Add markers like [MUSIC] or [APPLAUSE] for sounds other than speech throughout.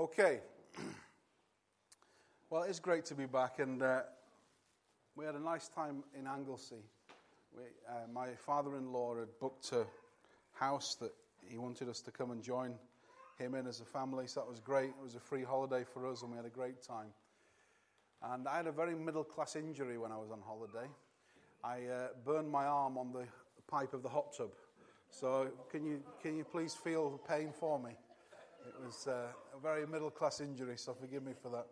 Okay. [CLEARS THROAT] well, it's great to be back, and uh, we had a nice time in Anglesey. We, uh, my father in law had booked a house that he wanted us to come and join him in as a family, so that was great. It was a free holiday for us, and we had a great time. And I had a very middle class injury when I was on holiday. I uh, burned my arm on the pipe of the hot tub. So, can you, can you please feel the pain for me? It was uh, a very middle class injury, so forgive me for that.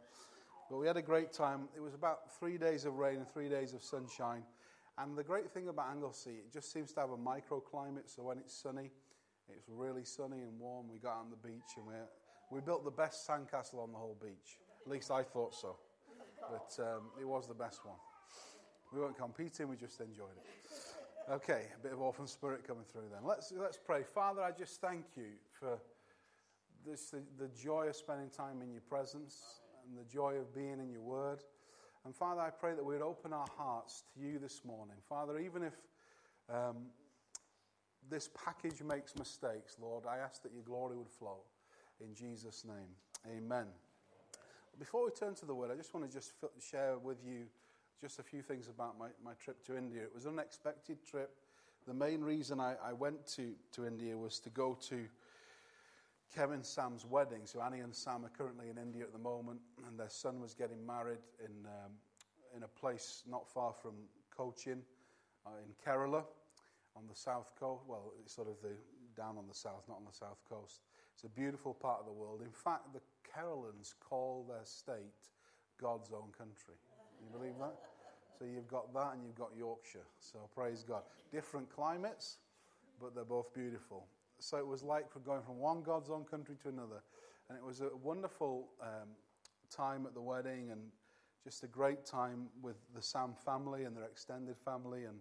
But we had a great time. It was about three days of rain and three days of sunshine. And the great thing about Anglesey, it just seems to have a microclimate. So when it's sunny, it's really sunny and warm. We got on the beach and we, we built the best sandcastle on the whole beach. At least I thought so. But um, it was the best one. We weren't competing, we just enjoyed it. Okay, a bit of orphan spirit coming through then. Let's, let's pray. Father, I just thank you for this, the, the joy of spending time in your presence and the joy of being in your word. And Father, I pray that we'd open our hearts to you this morning. Father, even if um, this package makes mistakes, Lord, I ask that your glory would flow. In Jesus' name, amen. Before we turn to the word, I just want to just share with you just a few things about my, my trip to India. It was an unexpected trip. The main reason I, I went to, to India was to go to Kevin Sam's wedding. So Annie and Sam are currently in India at the moment, and their son was getting married in, um, in a place not far from Cochin uh, in Kerala on the south coast. Well, it's sort of the, down on the south, not on the south coast. It's a beautiful part of the world. In fact, the Keralans call their state God's own country. You believe that? So you've got that and you've got Yorkshire. So praise God. Different climates, but they're both beautiful so it was like going from one God's own country to another. And it was a wonderful um, time at the wedding and just a great time with the Sam family and their extended family and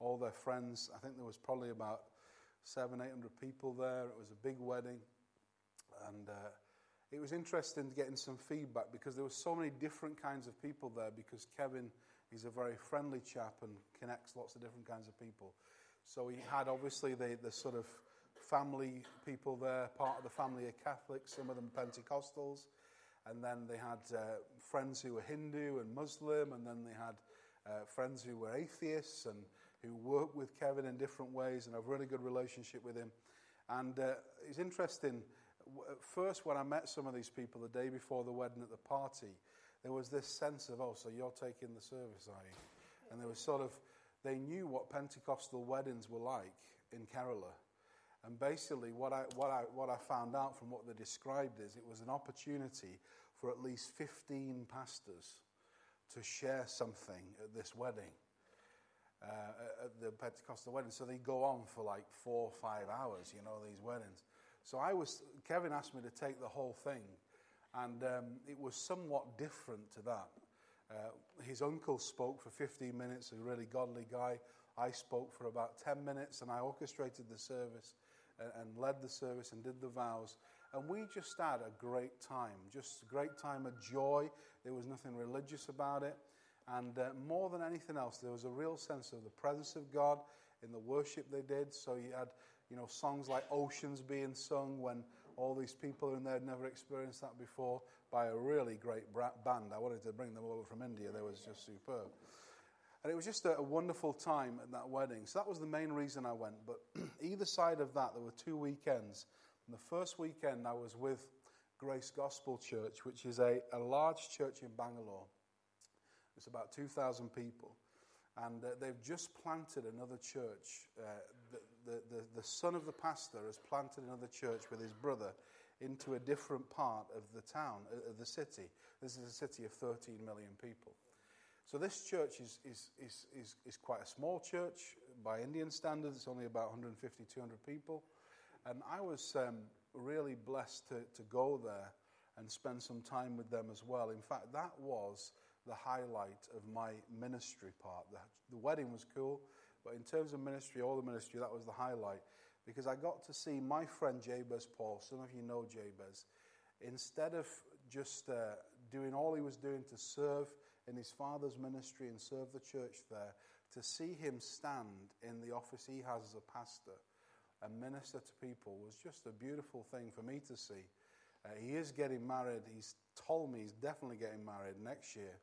all their friends. I think there was probably about seven, eight hundred people there. It was a big wedding. And uh, it was interesting getting some feedback because there were so many different kinds of people there because Kevin is a very friendly chap and connects lots of different kinds of people. So he had obviously the, the sort of family people there, part of the family are Catholics, some of them Pentecostals. And then they had uh, friends who were Hindu and Muslim, and then they had uh, friends who were atheists and who worked with Kevin in different ways and have a really good relationship with him. And uh, it's interesting. First, when I met some of these people the day before the wedding at the party, there was this sense of, oh, so you're taking the service, are you? And there was sort of, they knew what Pentecostal weddings were like in Kerala. And basically, what I, what, I, what I found out from what they described is it was an opportunity for at least 15 pastors to share something at this wedding, uh, at the Pentecostal wedding. So they go on for like four or five hours, you know, these weddings. So I was, Kevin asked me to take the whole thing, and um, it was somewhat different to that. Uh, his uncle spoke for 15 minutes, a really godly guy. I spoke for about 10 minutes, and I orchestrated the service and led the service and did the vows. And we just had a great time, just a great time of joy. There was nothing religious about it. And uh, more than anything else, there was a real sense of the presence of God in the worship they did. So you had, you know, songs like Oceans being sung when all these people in there had never experienced that before by a really great band. I wanted to bring them over from India. They was just superb. And it was just a, a, wonderful time at that wedding. So that was the main reason I went. But [CLEARS THROAT] either side of that, there were two weekends. And the first weekend, I was with Grace Gospel Church, which is a, a large church in Bangalore. It's about 2,000 people. And uh, they've just planted another church. Uh, the, the, the, son of the pastor has planted another church with his brother into a different part of the town, uh, of the city. This is a city of 13 million people. So this church is, is, is, is, is quite a small church. By Indian standards, it's only about 150, 200 people. And I was um, really blessed to, to go there and spend some time with them as well. In fact, that was the highlight of my ministry part. The, the wedding was cool, but in terms of ministry, all the ministry, that was the highlight because I got to see my friend Jabez Paul. Some of you know Jabez. Instead of just uh, doing all he was doing to serve in his father's ministry and serve the church there, to see him stand in the office he has as a pastor and minister to people was just a beautiful thing for me to see. Uh, he is getting married. He's told me he's definitely getting married next year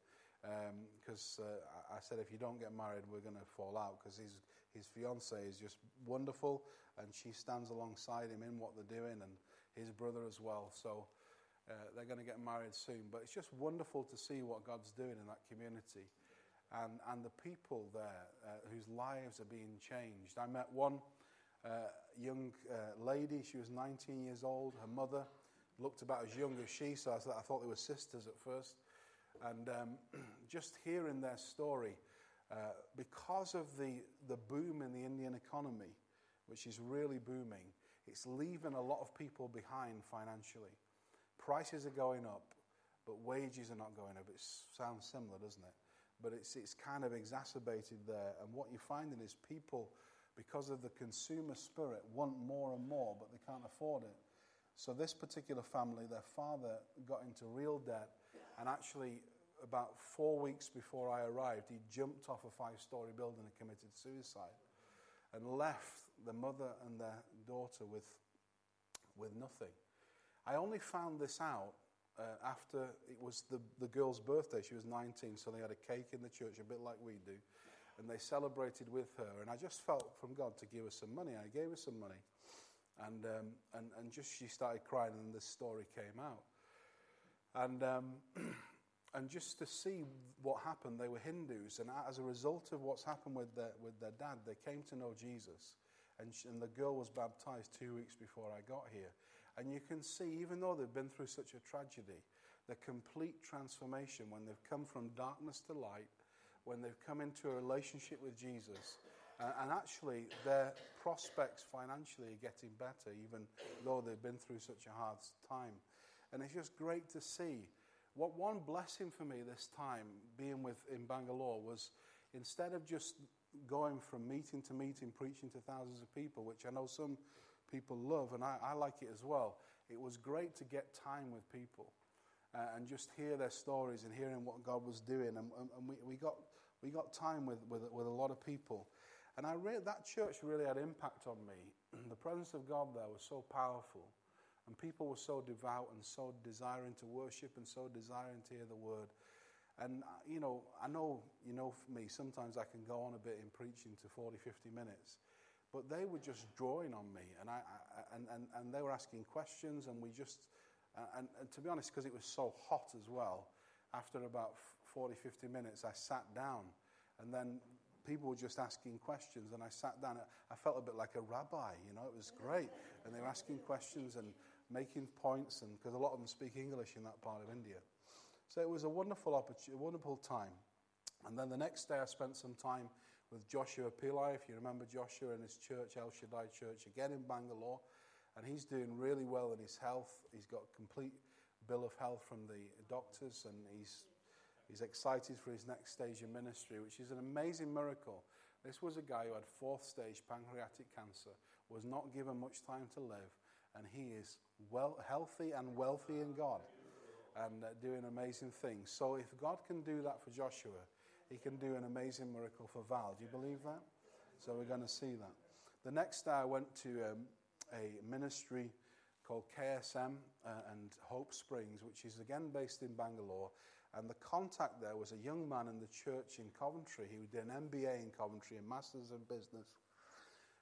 because um, uh, I said if you don't get married, we're going to fall out because his his fiance is just wonderful, and she stands alongside him in what they're doing, and his brother as well. So uh, they're going to get married soon. But it's just wonderful to see what God's doing in that community, and and the people there uh, whose lives are being changed. I met one. Uh, young uh, lady, she was 19 years old. Her mother looked about as young as she, so I thought they were sisters at first. And um, [CLEARS THROAT] just hearing their story, uh, because of the, the boom in the Indian economy, which is really booming, it's leaving a lot of people behind financially. Prices are going up, but wages are not going up. It sounds similar, doesn't it? But it's, it's kind of exacerbated there. And what you're finding is people, because of the consumer spirit, want more and more, but they can't afford it. So, this particular family, their father got into real debt and actually, about four weeks before I arrived, he jumped off a five story building and committed suicide and left the mother and their daughter with, with nothing. I only found this out uh, after it was the, the girl's birthday. She was 19, so they had a cake in the church, a bit like we do. And they celebrated with her. And I just felt from God to give her some money. I gave her some money. And, um, and, and just she started crying, and this story came out. And, um, [CLEARS THROAT] and just to see what happened, they were Hindus. And as a result of what's happened with their, with their dad, they came to know Jesus. And, she, and the girl was baptized two weeks before I got here. And you can see, even though they've been through such a tragedy, the complete transformation when they've come from darkness to light, when they've come into a relationship with Jesus. And actually, their prospects financially are getting better, even though they've been through such a hard time. And it's just great to see. What one blessing for me this time, being with in Bangalore, was instead of just going from meeting to meeting, preaching to thousands of people, which I know some people love, and I, I like it as well, it was great to get time with people uh, and just hear their stories and hearing what God was doing. And, and, and we, we, got, we got time with, with, with a lot of people. And I re- that church really had impact on me. [CLEARS THROAT] the presence of God there was so powerful. And people were so devout and so desiring to worship and so desiring to hear the word. And, uh, you know, I know, you know, for me, sometimes I can go on a bit in preaching to 40, 50 minutes. But they were just drawing on me. And, I, I and, and, and they were asking questions. And we just, uh, and, and to be honest, because it was so hot as well, after about 40, 50 minutes, I sat down. And then people were just asking questions. And I sat down. I felt a bit like a rabbi, you know, it was great. And they were asking questions. And making points, and because a lot of them speak English in that part of India. So it was a wonderful opportunity, a wonderful time. And then the next day, I spent some time with Joshua Pillai, if you remember Joshua and his church, El Shaddai Church, again in Bangalore. And he's doing really well in his health. He's got complete bill of health from the doctors, and he's, he's excited for his next stage of ministry, which is an amazing miracle. This was a guy who had fourth stage pancreatic cancer, was not given much time to live, and he is well, healthy and wealthy in God and uh, doing amazing things. So, if God can do that for Joshua, he can do an amazing miracle for Val. Do you believe that? So, we're going to see that. The next day, I went to um, a ministry called KSM uh, and Hope Springs, which is again based in Bangalore. And the contact there was a young man in the church in Coventry. He did an MBA in Coventry, a master's in business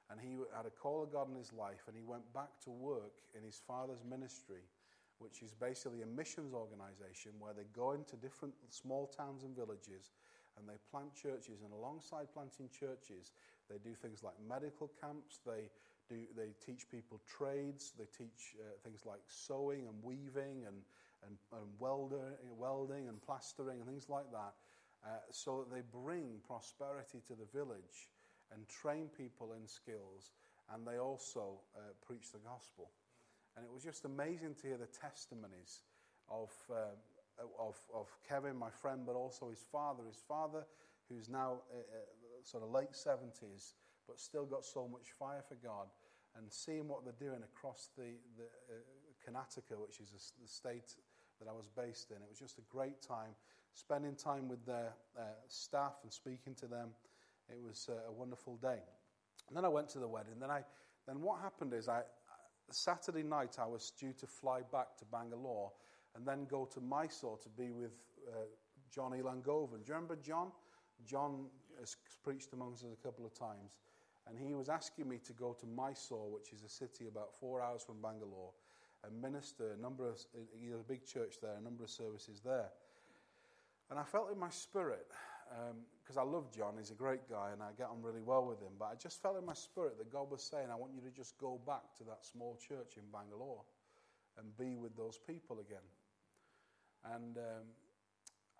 and he had a call of God in his life, and he went back to work in his father's ministry, which is basically a missions organization where they go into different small towns and villages and they plant churches. And alongside planting churches, they do things like medical camps, they, do, they teach people trades, they teach uh, things like sewing and weaving and, and, and welder, welding and plastering and things like that, uh, so that they bring prosperity to the village and train people in skills, and they also uh, preach the gospel. And it was just amazing to hear the testimonies of, uh, of, of Kevin, my friend, but also his father. His father, who's now uh, uh sort of late 70s, but still got so much fire for God, and seeing what they're doing across the, the uh, Karnataka, which is a, the state that I was based in. It was just a great time, spending time with their uh, staff and speaking to them it was uh, a wonderful day. And then I went to the wedding. Then, I, then what happened is I, Saturday night, I was due to fly back to Bangalore and then go to Mysore to be with uh, John Elangovan. Do you remember John? John has preached amongst us a couple of times. And he was asking me to go to Mysore, which is a city about four hours from Bangalore, and minister a number of, he has a big church there, a number of services there. And I felt in my spirit, because um, I love John, he's a great guy, and I get on really well with him, but I just felt in my spirit that God was saying, I want you to just go back to that small church in Bangalore and be with those people again. And um,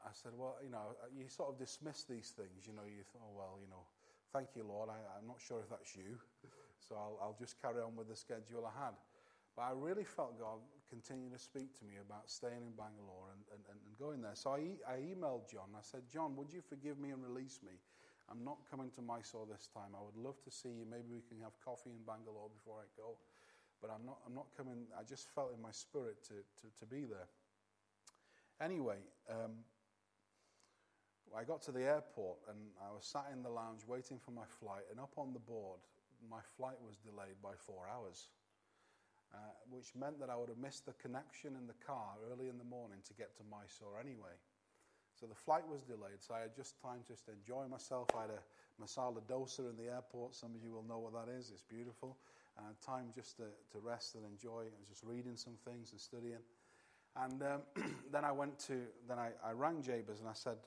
I said, well, you know, you sort of dismiss these things. You know, you thought, oh, well, you know, thank you, Lord. I, am not sure if that's you. [LAUGHS] So I'll, I'll just carry on with the schedule I had. But I really felt God continue to speak to me about staying in Bangalore and, and, and going there. So I, I emailed John. I said, John, would you forgive me and release me? I'm not coming to Mysore this time. I would love to see you. Maybe we can have coffee in Bangalore before I go. But I'm not, I'm not coming. I just felt in my spirit to, to, to be there. Anyway, um, I got to the airport and I was sat in the lounge waiting for my flight, and up on the board, my flight was delayed by four hours, uh, which meant that I would have missed the connection in the car early in the morning to get to Mysore anyway. So the flight was delayed, so I had just time to just enjoy myself. I had a masala dosa in the airport. Some of you will know what that is. It's beautiful. Uh, time just to, to rest and enjoy. I was just reading some things and studying. And um, [CLEARS THROAT] then I went to, then I, I rang Jabez and I said,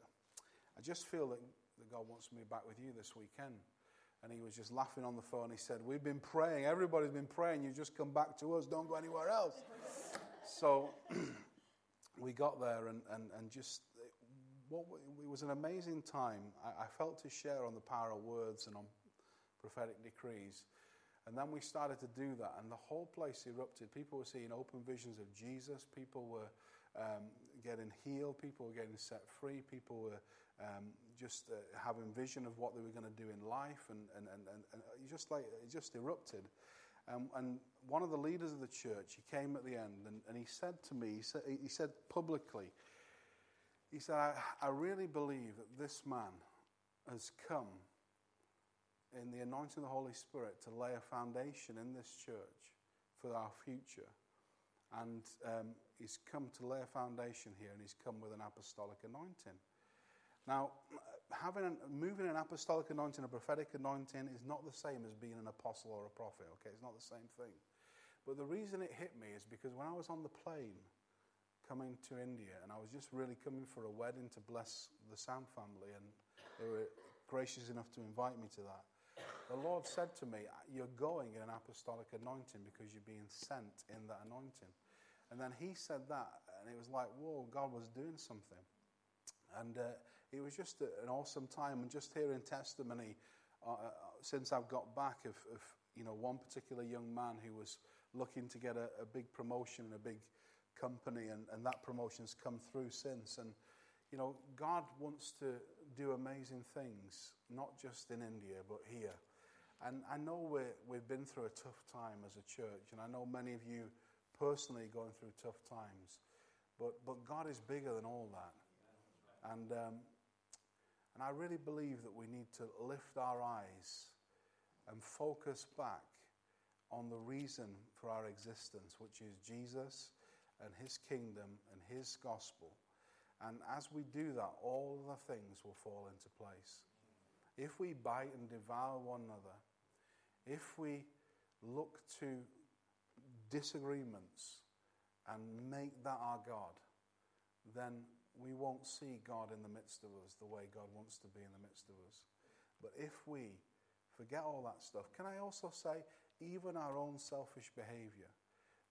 I just feel that, that God wants me back with you this weekend. And he was just laughing on the phone. He said, We've been praying. Everybody's been praying. You just come back to us. Don't go anywhere else. [LAUGHS] so [CLEARS THROAT] we got there and, and, and just, what, it was an amazing time. I, I felt to share on the power of words and on prophetic decrees. And then we started to do that, and the whole place erupted. People were seeing open visions of Jesus. People were um, getting healed. People were getting set free. People were um, just uh, having vision of what they were going to do in life, and, and, and, and, and just like it just erupted. Um, and one of the leaders of the church, he came at the end, and, and he said to me, he said, he said publicly, he said, I, I really believe that this man has come in the anointing of the Holy Spirit to lay a foundation in this church for our future. And um, he's come to lay a foundation here, and he's come with an apostolic anointing. Now, having an, moving an apostolic anointing, a prophetic anointing, is not the same as being an apostle or a prophet. Okay, it's not the same thing. But the reason it hit me is because when I was on the plane coming to India, and I was just really coming for a wedding to bless the Sam family, and they were gracious enough to invite me to that. The Lord said to me, You're going in an apostolic anointing because you're being sent in that anointing. And then He said that, and it was like, Whoa, God was doing something. And uh, it was just an awesome time. And just hearing testimony uh, uh, since I've got back of, of, you know, one particular young man who was looking to get a, a big promotion in a big company, and, and that promotion's come through since. And, you know, God wants to do amazing things, not just in India, but here. And I know we we've been through a tough time as a church, and I know many of you personally going through tough times. But, but God is bigger than all that. And, um, and I really believe that we need to lift our eyes and focus back on the reason for our existence, which is Jesus and his kingdom and his gospel. And as we do that, all the things will fall into place. If we bite and devour one another, if we look to disagreements and make that our God, then we won't see God in the midst of us the way God wants to be in the midst of us. But if we forget all that stuff, can I also say, even our own selfish behavior,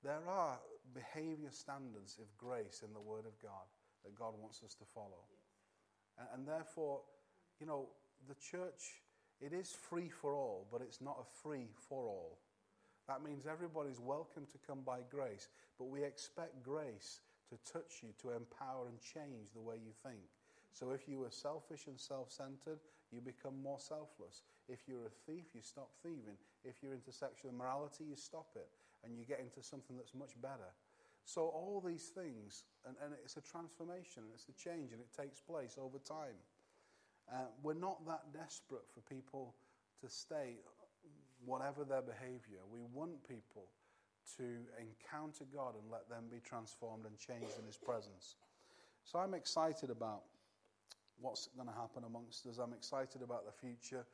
there are behavior standards of grace in the Word of God that God wants us to follow. And, and therefore, you know, the church, it is free for all, but it's not a free for all. That means everybody's welcome to come by grace, but we expect grace to touch you, to empower and change the way you think. So if you are selfish and self centered, you become more selfless. If you're a thief, you stop thieving. If you're into sexual immorality, you stop it and you get into something that's much better. So, all these things, and, and it's a transformation, it's a change, and it takes place over time. Uh, we're not that desperate for people to stay, whatever their behavior. We want people to encounter God and let them be transformed and changed in His presence. So I'm excited about what's going to happen amongst us. I'm excited about the future.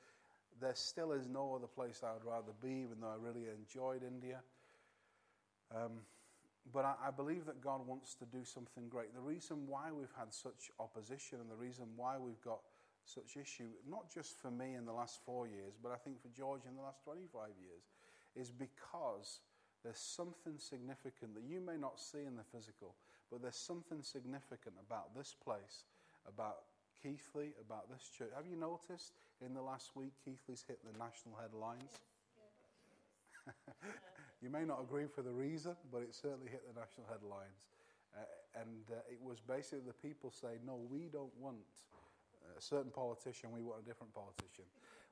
There still is no other place I would rather be, even though I really enjoyed India. Um, but I, I, believe that God wants to do something great. The reason why we've had such opposition and the reason why we've got such issue, not just for me in the last four years, but I think for George in the last 25 years, is because there's something significant that you may not see in the physical, but there's something significant about this place, about Keighley, about this church. Have you noticed in the last week Keighley's hit the national headlines? [LAUGHS] you may not agree for the reason, but it certainly hit the national headlines. Uh, and uh, it was basically the people saying, no, we don't want a certain politician, we want a different politician.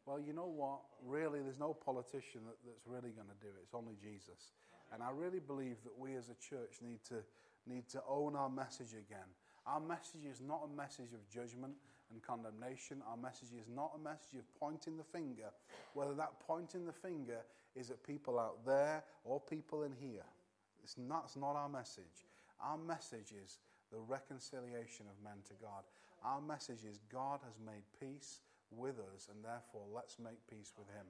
Well, you know what? Really, there's no politician that, that's really going to do it. It's only Jesus. And I really believe that we as a church need to, need to own our message again. Our message is not a message of judgment and condemnation. Our message is not a message of pointing the finger, whether that pointing the finger is at people out there or people in here. It's not, it's not our message. Our message is the reconciliation of men to God. Our message is God has made peace with us, and therefore let's make peace with Him.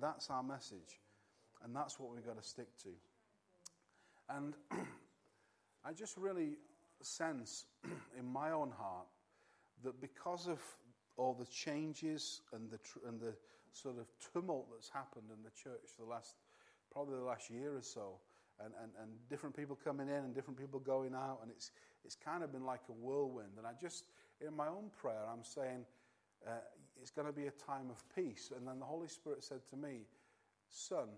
That's our message, and that's what we've got to stick to. And [CLEARS THROAT] I just really sense [CLEARS THROAT] in my own heart that because of all the changes and the, tr- and the sort of tumult that's happened in the church the last, probably the last year or so, and, and, and different people coming in and different people going out, and it's, it's kind of been like a whirlwind. And I just, in my own prayer, I'm saying uh, it's going to be a time of peace. And then the Holy Spirit said to me, Son,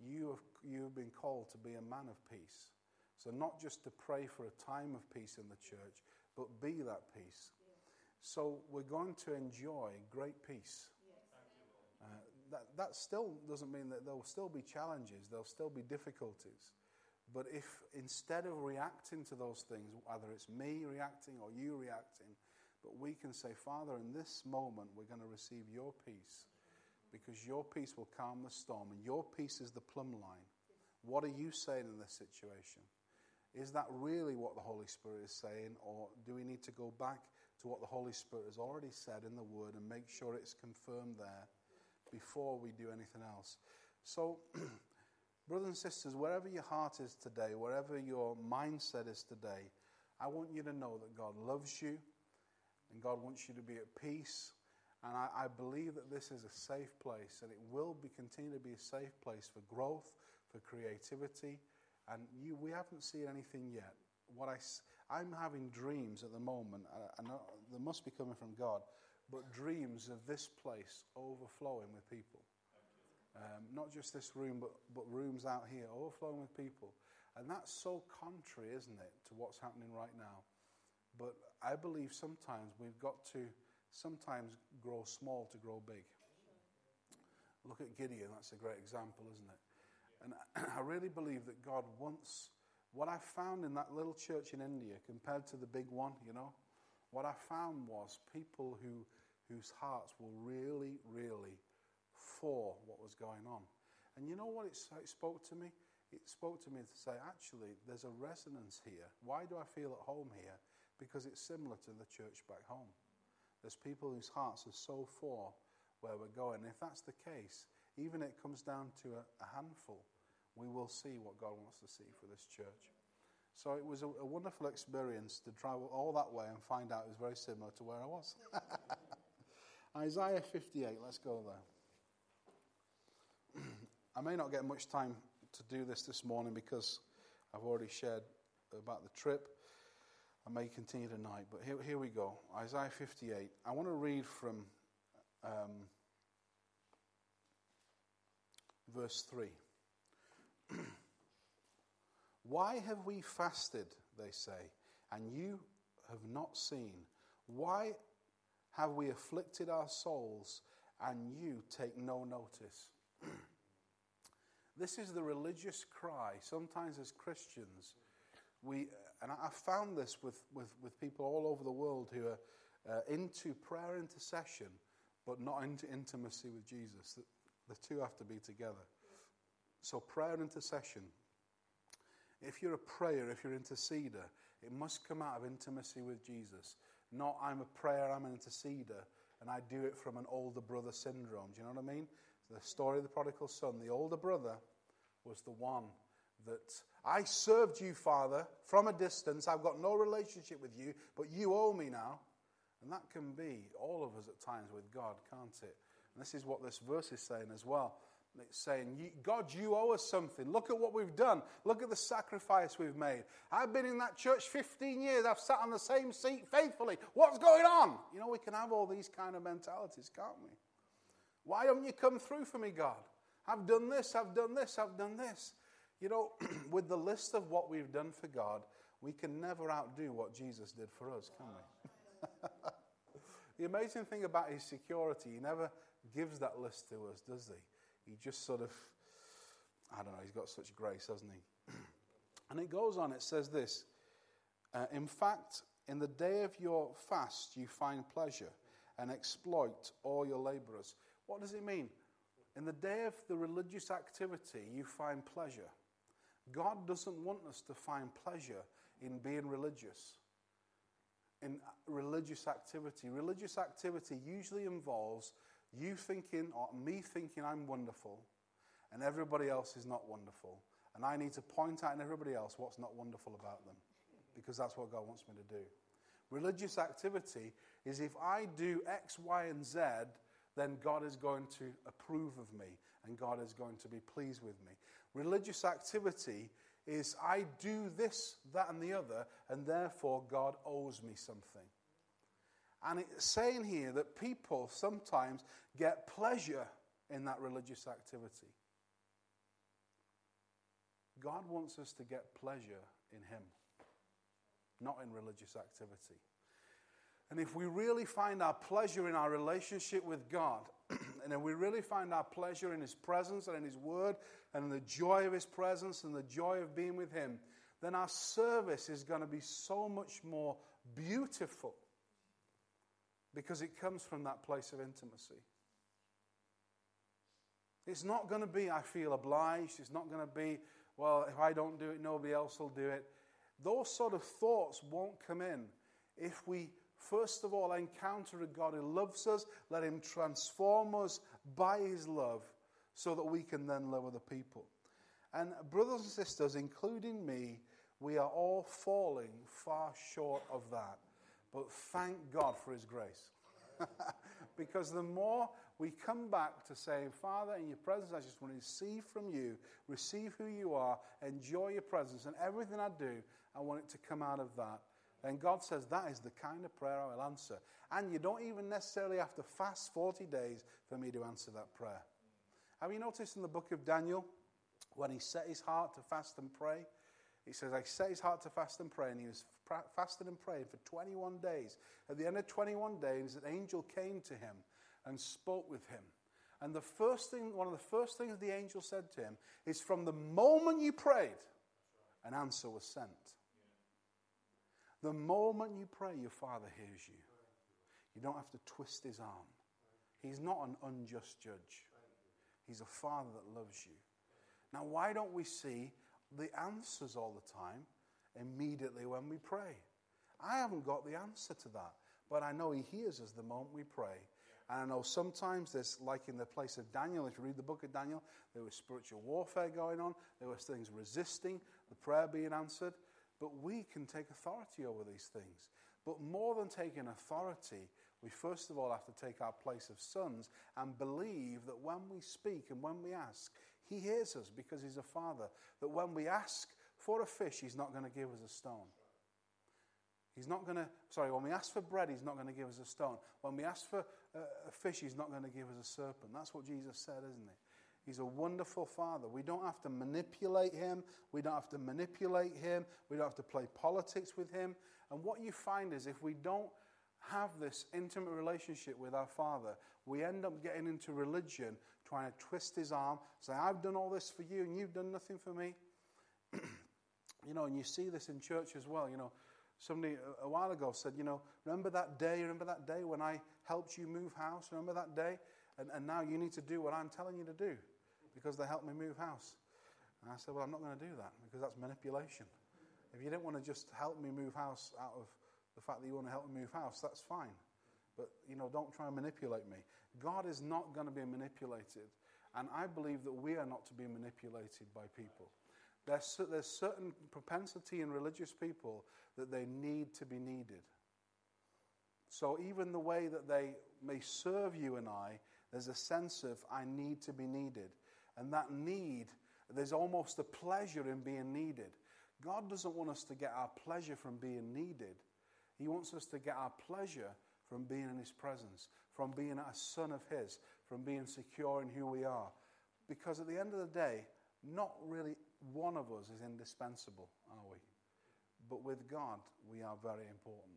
you have, you have been called to be a man of peace. So, not just to pray for a time of peace in the church, but be that peace. So, we're going to enjoy great peace. Uh, that, that still doesn't mean that there will still be challenges, there'll still be difficulties. But if instead of reacting to those things, whether it's me reacting or you reacting, but we can say, Father, in this moment, we're going to receive your peace because your peace will calm the storm and your peace is the plumb line. What are you saying in this situation? Is that really what the Holy Spirit is saying, or do we need to go back to what the Holy Spirit has already said in the Word and make sure it's confirmed there before we do anything else? So, [CLEARS THROAT] brothers and sisters, wherever your heart is today, wherever your mindset is today, I want you to know that God loves you and God wants you to be at peace. And I, I, believe that this is a safe place, and it will be, continue to be a safe place for growth, for creativity. And you, we haven't seen anything yet. What I, I'm having dreams at the moment, and they must be coming from God, but dreams of this place overflowing with people. Um, not just this room, but, but rooms out here, overflowing with people. And that's so contrary, isn't it, to what's happening right now. But I believe sometimes we've got to sometimes grow small to grow big. Look at Gideon, that's a great example, isn't it? And [CLEARS THROAT] I really believe that God wants what I found in that little church in India compared to the big one, you know, what I found was people who, whose hearts were really, really for what was going on. And you know what it, it spoke to me? It spoke to me to say, actually, there's a resonance here. Why do I feel at home here? because it's similar to the church back home. There's people whose hearts are so for where we're going. If that's the case, even if it comes down to a, a handful, we will see what God wants to see for this church. So it was a, a, wonderful experience to travel all that way and find out it was very similar to where I was. [LAUGHS] Isaiah 58, let's go there. I may not get much time to do this this morning because I've already shared about the trip. I may continue tonight, but here, here we go. Isaiah 58. I want to read from um, verse 3. [CLEARS THROAT] Why have we fasted, they say, and you have not seen? Why have we afflicted our souls, and you take no notice? [CLEARS THROAT] this is the religious cry, sometimes as Christians. We, and I found this with, with, with people all over the world who are uh, into prayer intercession, but not into intimacy with Jesus. The, the two have to be together. So, prayer and intercession If you're a prayer, if you're an interceder, it must come out of intimacy with Jesus. Not, I'm a prayer, I'm an interceder, and I do it from an older brother syndrome. Do you know what I mean? The story of the prodigal son. The older brother was the one that I served you, Father, from a distance. I've got no relationship with you, but you owe me now. And that can be all of us at times with God, can't it? And this is what this verse is saying as well. It's saying, God, you owe us something. Look at what we've done. Look at the sacrifice we've made. I've been in that church 15 years. I've sat on the same seat faithfully. What's going on? You know, we can have all these kind of mentalities, can't we? Why don't you come through for me, God? I've done this, I've done this, I've done this. You know, [CLEARS THROAT] with the list of what we've done for God, we can never outdo what Jesus did for us, can we? [LAUGHS] the amazing thing about his security, he never gives that list to us, does he? He just sort of, I don't know, he's got such grace, hasn't he? [CLEARS THROAT] and it goes on, it says this uh, In fact, in the day of your fast, you find pleasure and exploit all your laborers. What does it mean? In the day of the religious activity, you find pleasure. God doesn't want us to find pleasure in being religious, in religious activity. Religious activity usually involves you thinking, or me thinking, I'm wonderful, and everybody else is not wonderful. And I need to point out in everybody else what's not wonderful about them, because that's what God wants me to do. Religious activity is if I do X, Y, and Z, then God is going to approve of me and God is going to be pleased with me. Religious activity is I do this, that, and the other, and therefore God owes me something. And it's saying here that people sometimes get pleasure in that religious activity. God wants us to get pleasure in Him, not in religious activity. And if we really find our pleasure in our relationship with God, [CLEARS THROAT] and if we really find our pleasure in His presence and in His Word and in the joy of His presence and the joy of being with Him, then our service is going to be so much more beautiful because it comes from that place of intimacy. It's not going to be, I feel obliged. It's not going to be, well, if I don't do it, nobody else will do it. Those sort of thoughts won't come in if we first of all, encounter a God who loves us. Let Him transform us by His love so that we can then love other people. And, brothers and sisters, including me, we are all falling far short of that. But thank God for His grace. [LAUGHS] because the more we come back to saying, Father, in your presence, I just want to receive from you, receive who you are, enjoy your presence, and everything I do, I want it to come out of that. And God says that is the kind of prayer I will answer. And you don't even necessarily have to fast 40 days for me to answer that prayer. Have you noticed in the book of Daniel, when he set his heart to fast and pray, he says, I set his heart to fast and pray, and he was fasting and praying for 21 days. At the end of 21 days, an angel came to him and spoke with him. And the first thing, one of the first things the angel said to him is, From the moment you prayed, an answer was sent. The moment you pray, your Father hears you. You don't have to twist his arm. He's not an unjust judge, he's a Father that loves you. Now, why don't we see the answers all the time immediately when we pray? I haven't got the answer to that, but I know he hears us the moment we pray. And I know sometimes there's, like in the place of Daniel, if you read the book of Daniel, there was spiritual warfare going on, there was things resisting the prayer being answered. But we can take authority over these things. But more than taking authority, we first of all have to take our place of sons and believe that when we speak and when we ask, He hears us because He's a Father. That when we ask for a fish, He's not going to give us a stone. He's not going to, sorry, when we ask for bread, He's not going to give us a stone. When we ask for uh, a fish, He's not going to give us a serpent. That's what Jesus said, isn't it? He's a wonderful father. We don't have to manipulate him. We don't have to manipulate him. We don't have to play politics with him. And what you find is if we don't have this intimate relationship with our father, we end up getting into religion, trying to twist his arm, say, I've done all this for you and you've done nothing for me. [CLEARS THROAT] you know, and you see this in church as well. You know, somebody a while ago said, you know, remember that day, remember that day when I helped you move house? Remember that day? And, and now you need to do what I'm telling you to do because they helped me move house. And I said, Well, I'm not going to do that because that's manipulation. If you don't want to just help me move house out of the fact that you want to help me move house, that's fine. But, you know, don't try and manipulate me. God is not going to be manipulated. And I believe that we are not to be manipulated by people. There's, there's certain propensity in religious people that they need to be needed. So even the way that they may serve you and I, there's a sense of I need to be needed. And that need, there's almost a pleasure in being needed. God doesn't want us to get our pleasure from being needed. He wants us to get our pleasure from being in His presence, from being a son of His, from being secure in who we are. Because at the end of the day, not really one of us is indispensable, are we? But with God, we are very important.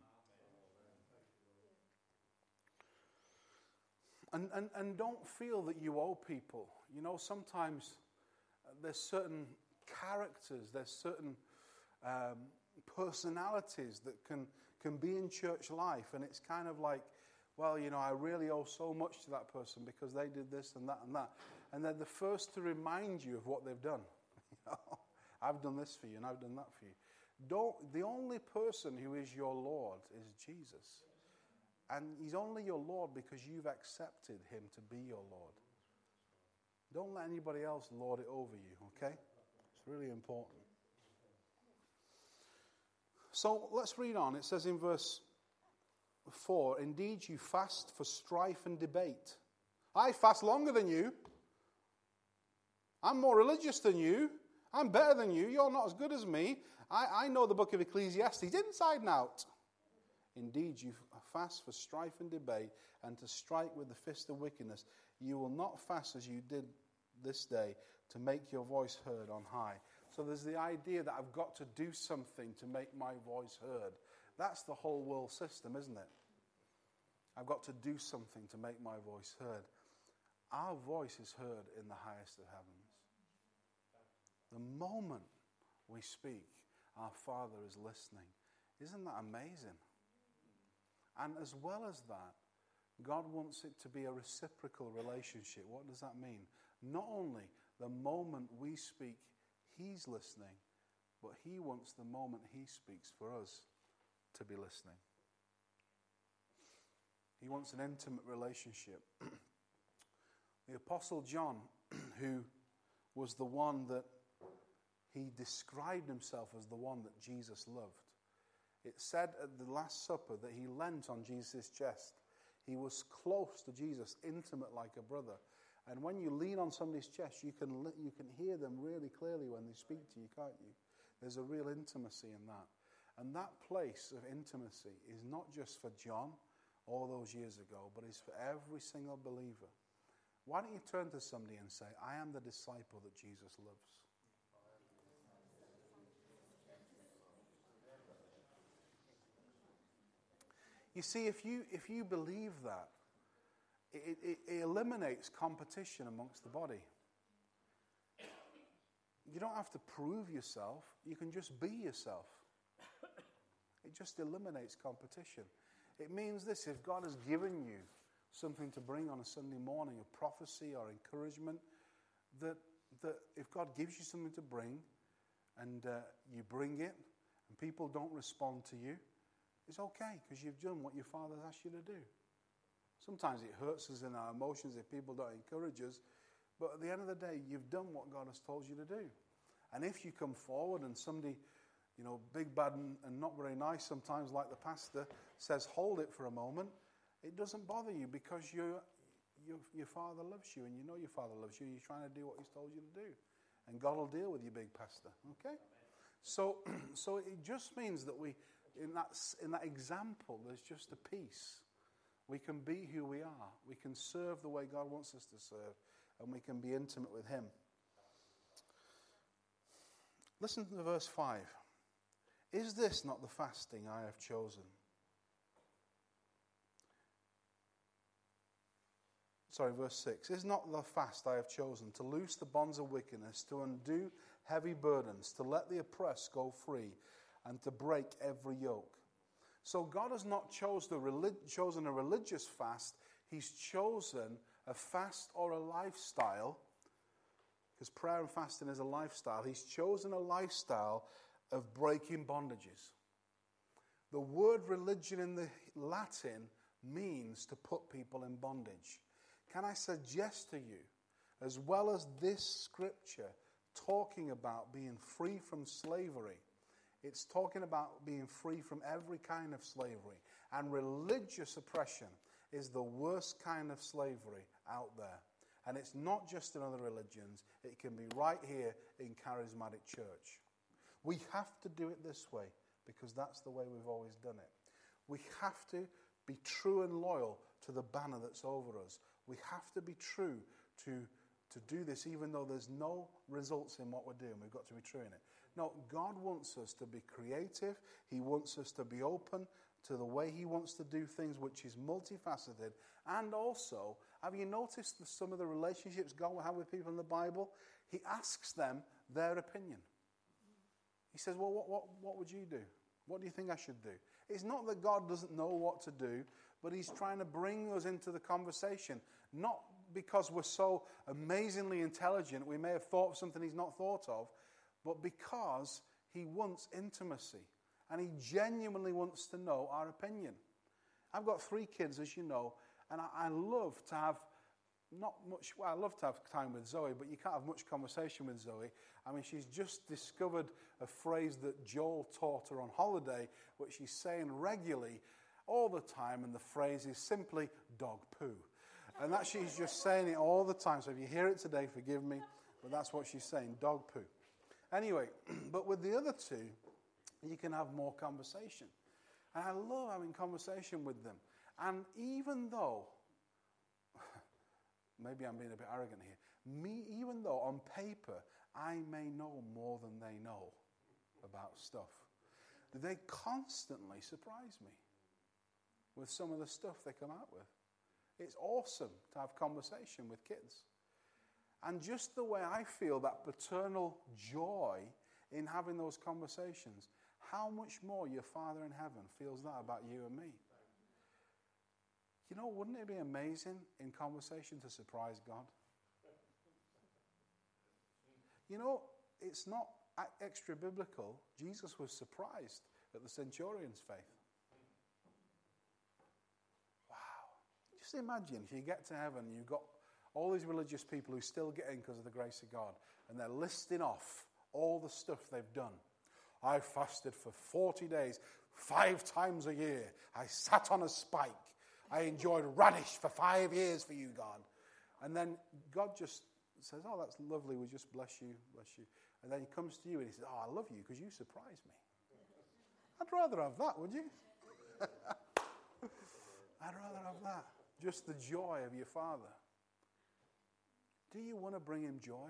And, and, and don't feel that you owe people. You know, sometimes there's certain characters, there's certain um, personalities that can, can be in church life, and it's kind of like, well, you know, I really owe so much to that person because they did this and that and that. And they're the first to remind you of what they've done. [LAUGHS] I've done this for you and I've done that for you. Don't, the only person who is your Lord is Jesus. And he's only your Lord because you've accepted him to be your Lord. Don't let anybody else lord it over you, okay? It's really important. So let's read on. It says in verse 4 Indeed, you fast for strife and debate. I fast longer than you. I'm more religious than you. I'm better than you. You're not as good as me. I, I know the book of Ecclesiastes inside and out. Indeed, you fast for strife and debate and to strike with the fist of wickedness. You will not fast as you did this day to make your voice heard on high. So there's the idea that I've got to do something to make my voice heard. That's the whole world system, isn't it? I've got to do something to make my voice heard. Our voice is heard in the highest of heavens. The moment we speak, our Father is listening. Isn't that amazing? And as well as that, God wants it to be a reciprocal relationship. What does that mean? Not only the moment we speak, He's listening, but He wants the moment He speaks for us to be listening. He wants an intimate relationship. [CLEARS THROAT] the Apostle John, [CLEARS THROAT] who was the one that he described himself as the one that Jesus loved. It said at the Last Supper that he leant on Jesus' chest. He was close to Jesus, intimate like a brother. And when you lean on somebody's chest, you can, you can hear them really clearly when they speak to you, can't you? There's a real intimacy in that. And that place of intimacy is not just for John all those years ago, but is for every single believer. Why don't you turn to somebody and say, I am the disciple that Jesus loves? You see, if you, if you believe that, it, it, it eliminates competition amongst the body. You don't have to prove yourself, you can just be yourself. It just eliminates competition. It means this if God has given you something to bring on a Sunday morning, a prophecy or encouragement, that, that if God gives you something to bring and uh, you bring it and people don't respond to you, it's okay because you've done what your Father asked you to do. Sometimes it hurts us in our emotions if people don't encourage us, but at the end of the day, you've done what God has told you to do. And if you come forward and somebody, you know, big, bad, and, and not very nice, sometimes like the pastor, says, hold it for a moment, it doesn't bother you because you your, your father loves you and you know your father loves you. You're trying to do what he's told you to do. And God will deal with you, big pastor. Okay? So, [CLEARS THROAT] so it just means that we, in that, in that example, there's just a peace. We can be who we are. We can serve the way God wants us to serve, and we can be intimate with Him. Listen to verse 5. Is this not the fasting I have chosen? Sorry, verse 6. Is not the fast I have chosen to loose the bonds of wickedness, to undo heavy burdens, to let the oppressed go free, and to break every yoke. So God has not chosen a religious fast, He's chosen a fast or a lifestyle because prayer and fasting is a lifestyle. He's chosen a lifestyle of breaking bondages. The word religion in the Latin means to put people in bondage. Can I suggest to you, as well as this scripture talking about being free from slavery, it's talking about being free from every kind of slavery. And religious oppression is the worst kind of slavery out there. And it's not just in other religions, it can be right here in Charismatic Church. We have to do it this way because that's the way we've always done it. We have to be true and loyal to the banner that's over us. We have to be true to, to do this even though there's no results in what we're doing. We've got to be true in it. No, God wants us to be creative. He wants us to be open to the way He wants to do things, which is multifaceted. And also, have you noticed some of the relationships God have with people in the Bible? He asks them their opinion. He says, Well, what, what, what would you do? What do you think I should do? It's not that God doesn't know what to do, but He's trying to bring us into the conversation. Not because we're so amazingly intelligent, we may have thought of something He's not thought of, but because He wants intimacy and He genuinely wants to know our opinion. I've got three kids, as you know, and I, I love to have not much, well, I love to have time with Zoe, but you can't have much conversation with Zoe. I mean, she's just discovered a phrase that Joel taught her on holiday, which she's saying regularly all the time, and the phrase is simply dog poo. And that she's just saying it all the time. So if you hear it today, forgive me, but that's what she's saying dog poo. Anyway, [CLEARS THROAT] but with the other two, you can have more conversation. And I love having conversation with them. And even though [LAUGHS] maybe I'm being a bit arrogant here. Me, even though on paper I may know more than they know about stuff, they constantly surprise me with some of the stuff they come out with. It's awesome to have conversation with kids. And just the way I feel that paternal joy in having those conversations, how much more your Father in heaven feels that about you and me. You know, wouldn't it be amazing in conversation to surprise God? You know, it's not extra biblical. Jesus was surprised at the centurion's faith. Wow. Just imagine if you get to heaven, you've got all these religious people who still get in because of the grace of God, and they're listing off all the stuff they've done. I fasted for 40 days, five times a year. I sat on a spike. I enjoyed radish for five years for you, God. And then God just says, Oh, that's lovely. We just bless you, bless you. And then he comes to you and he says, Oh, I love you because you surprised me. I'd rather have that, would you? [LAUGHS] I'd rather have that. Just the joy of your Father. Do you want to bring him joy?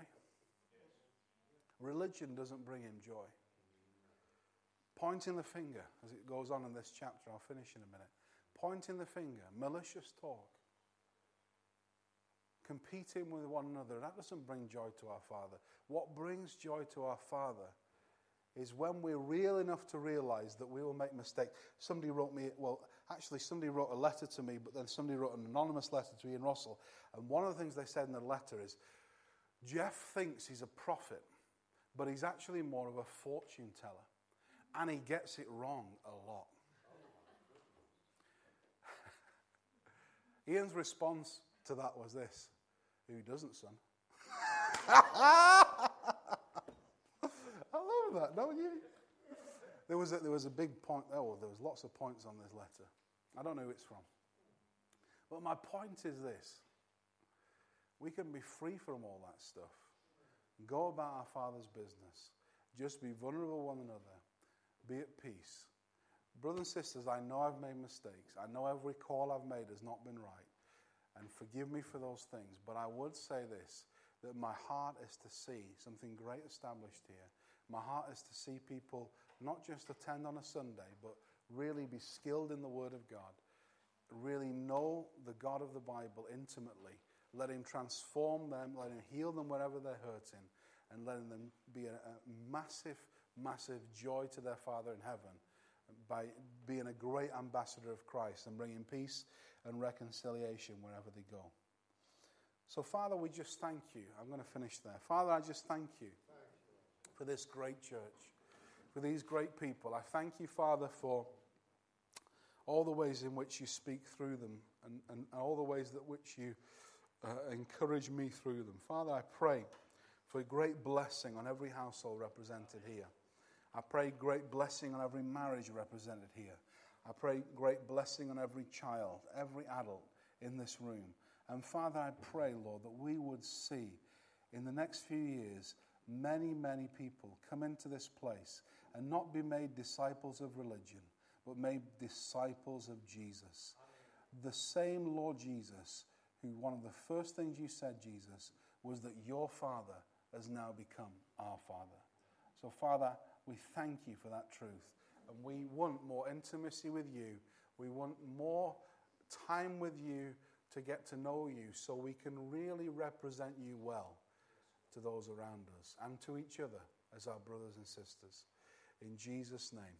Religion doesn't bring him joy. Pointing the finger, as it goes on in this chapter, I'll finish in a minute pointing the finger, malicious talk, competing with one another, that doesn't bring joy to our Father. What brings joy to our Father is when we're real enough to realize that we will make mistakes. Somebody wrote me, well, actually, somebody wrote a letter to me, but then somebody wrote an anonymous letter to Ian Russell. And one of the things they said in the letter is Geoff thinks he's a prophet, but he's actually more of a fortune teller. And he gets it wrong a lot. [LAUGHS] Ian's response to that was this Who doesn't, son? [LAUGHS] Love that, don't you? There was, a, there was a big point, oh, there was lots of points on this letter. I don't know who it's from. But my point is this we can be free from all that stuff, go about our Father's business, just be vulnerable one another, be at peace, Brothers and sisters, I know I've made mistakes. I know every call I've made has not been right. And forgive me for those things. But I would say this that my heart is to see something great established here. My heart is to see people not just attend on a Sunday, but really be skilled in the Word of God, really know the God of the Bible intimately, let Him transform them, let Him heal them wherever they're hurting, and letting them be a, a massive, massive joy to their Father in heaven by being a great ambassador of Christ and bringing peace and reconciliation wherever they go. So, Father, we just thank you. I'm going to finish there. Father, I just thank you for this great church, for these great people. I thank you, Father, for all the ways in which you speak through them and, and all the ways that which you uh, encourage me through them. Father, I pray for a great blessing on every household represented here. I pray great blessing on every marriage represented here. I pray great blessing on every child, every adult in this room. And Father, I pray, Lord, that we would see in the next few years many, many people come into this place and not be made disciples of religion, but made disciples of Jesus. The same Lord Jesus, who one of the first things you said, Jesus, was that your Father has now become our Father. So, Father, we thank you for that truth. And we want more intimacy with you. We want more time with you to get to know you so we can really represent you well to those around us and to each other as our brothers and sisters. In Jesus' name.